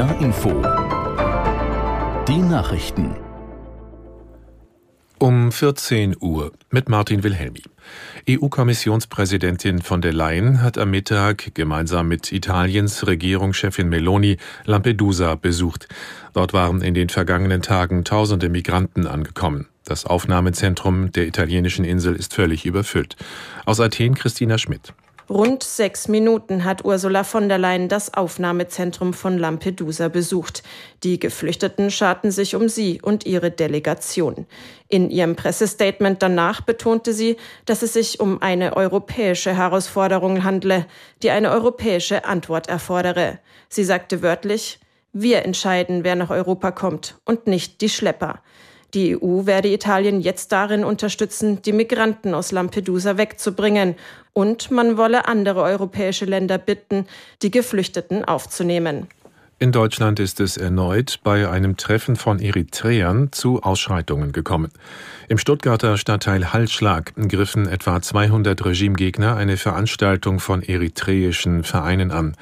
NDR Info. Die Nachrichten. Um 14 Uhr mit Martin Wilhelmi. EU-Kommissionspräsidentin von der Leyen hat am Mittag gemeinsam mit Italiens Regierungschefin Meloni Lampedusa besucht. Dort waren in den vergangenen Tagen tausende Migranten angekommen. Das Aufnahmezentrum der italienischen Insel ist völlig überfüllt. Aus Athen Christina Schmidt. Rund sechs Minuten hat Ursula von der Leyen das Aufnahmezentrum von Lampedusa besucht. Die Geflüchteten scharten sich um sie und ihre Delegation. In ihrem Pressestatement danach betonte sie, dass es sich um eine europäische Herausforderung handle, die eine europäische Antwort erfordere. Sie sagte wörtlich, wir entscheiden, wer nach Europa kommt und nicht die Schlepper. Die EU werde Italien jetzt darin unterstützen, die Migranten aus Lampedusa wegzubringen. Und man wolle andere europäische Länder bitten, die Geflüchteten aufzunehmen. In Deutschland ist es erneut bei einem Treffen von Eritreern zu Ausschreitungen gekommen. Im Stuttgarter Stadtteil Hallschlag griffen etwa 200 Regimegegner eine Veranstaltung von eritreischen Vereinen an.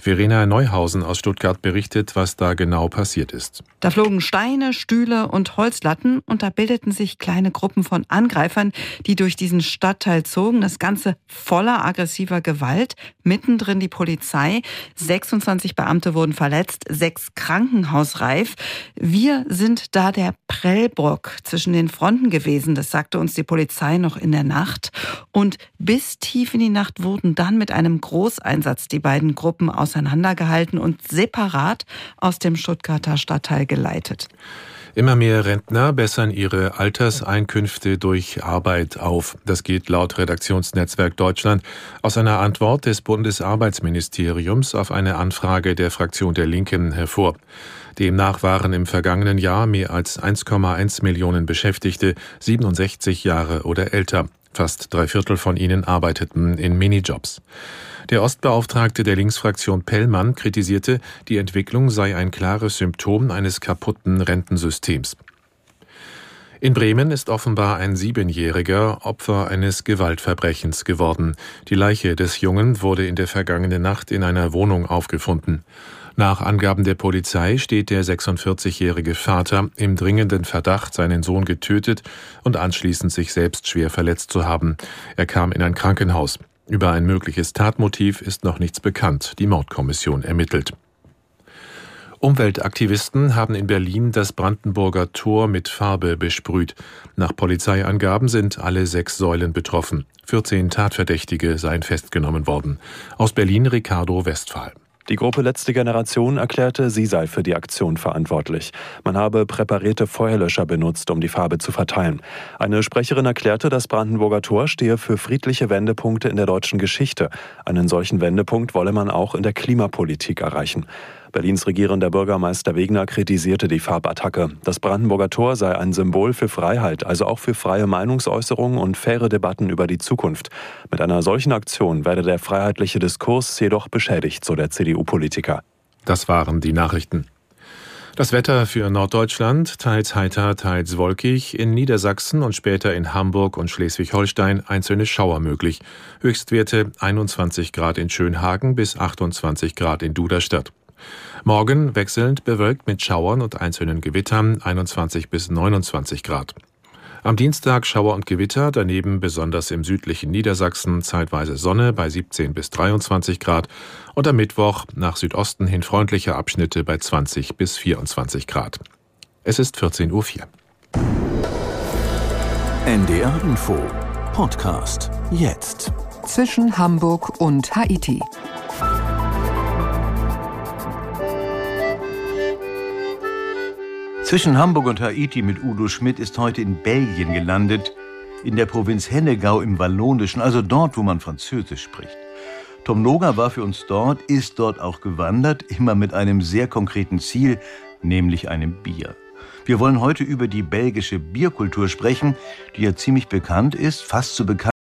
Verena Neuhausen aus Stuttgart berichtet, was da genau passiert ist. Da flogen Steine, Stühle und Holzlatten und da bildeten sich kleine Gruppen von Angreifern, die durch diesen Stadtteil zogen. Das Ganze voller aggressiver Gewalt. Mittendrin die Polizei. 26 Beamte wurden verletzt, sechs krankenhausreif. Wir sind da der Prellbrock zwischen den Fronten gewesen. Das sagte uns die Polizei noch in der Nacht. Und bis tief in die Nacht wurden dann mit einem Großeinsatz die beiden Gruppen aus auseinandergehalten und separat aus dem Stuttgarter Stadtteil geleitet. Immer mehr Rentner bessern ihre Alterseinkünfte durch Arbeit auf. Das geht laut Redaktionsnetzwerk Deutschland aus einer Antwort des Bundesarbeitsministeriums auf eine Anfrage der Fraktion der Linken hervor. Demnach waren im vergangenen Jahr mehr als 1,1 Millionen Beschäftigte 67 Jahre oder älter. Fast drei Viertel von ihnen arbeiteten in Minijobs. Der Ostbeauftragte der Linksfraktion Pellmann kritisierte, die Entwicklung sei ein klares Symptom eines kaputten Rentensystems. In Bremen ist offenbar ein Siebenjähriger Opfer eines Gewaltverbrechens geworden. Die Leiche des Jungen wurde in der vergangenen Nacht in einer Wohnung aufgefunden. Nach Angaben der Polizei steht der 46-jährige Vater im dringenden Verdacht, seinen Sohn getötet und anschließend sich selbst schwer verletzt zu haben. Er kam in ein Krankenhaus. Über ein mögliches Tatmotiv ist noch nichts bekannt. Die Mordkommission ermittelt. Umweltaktivisten haben in Berlin das Brandenburger Tor mit Farbe besprüht. Nach Polizeiangaben sind alle sechs Säulen betroffen. 14 Tatverdächtige seien festgenommen worden. Aus Berlin Ricardo Westphal. Die Gruppe Letzte Generation erklärte, sie sei für die Aktion verantwortlich. Man habe präparierte Feuerlöscher benutzt, um die Farbe zu verteilen. Eine Sprecherin erklärte, das Brandenburger Tor stehe für friedliche Wendepunkte in der deutschen Geschichte. Einen solchen Wendepunkt wolle man auch in der Klimapolitik erreichen. Berlins regierender Bürgermeister Wegner kritisierte die Farbattacke. Das Brandenburger Tor sei ein Symbol für Freiheit, also auch für freie Meinungsäußerung und faire Debatten über die Zukunft. Mit einer solchen Aktion werde der freiheitliche Diskurs jedoch beschädigt, so der CDU-Politiker. Das waren die Nachrichten. Das Wetter für Norddeutschland teils heiter, teils wolkig, in Niedersachsen und später in Hamburg und Schleswig-Holstein einzelne Schauer möglich. Höchstwerte 21 Grad in Schönhagen bis 28 Grad in Duderstadt. Morgen wechselnd bewölkt mit Schauern und einzelnen Gewittern 21 bis 29 Grad. Am Dienstag Schauer und Gewitter, daneben besonders im südlichen Niedersachsen zeitweise Sonne bei 17 bis 23 Grad und am Mittwoch nach Südosten hin freundliche Abschnitte bei 20 bis 24 Grad. Es ist 14.04 Uhr. NDR Info Podcast jetzt. Zwischen Hamburg und Haiti. Zwischen Hamburg und Haiti mit Udo Schmidt ist heute in Belgien gelandet, in der Provinz Hennegau im Wallonischen, also dort, wo man Französisch spricht. Tom Noga war für uns dort, ist dort auch gewandert, immer mit einem sehr konkreten Ziel, nämlich einem Bier. Wir wollen heute über die belgische Bierkultur sprechen, die ja ziemlich bekannt ist, fast so bekannt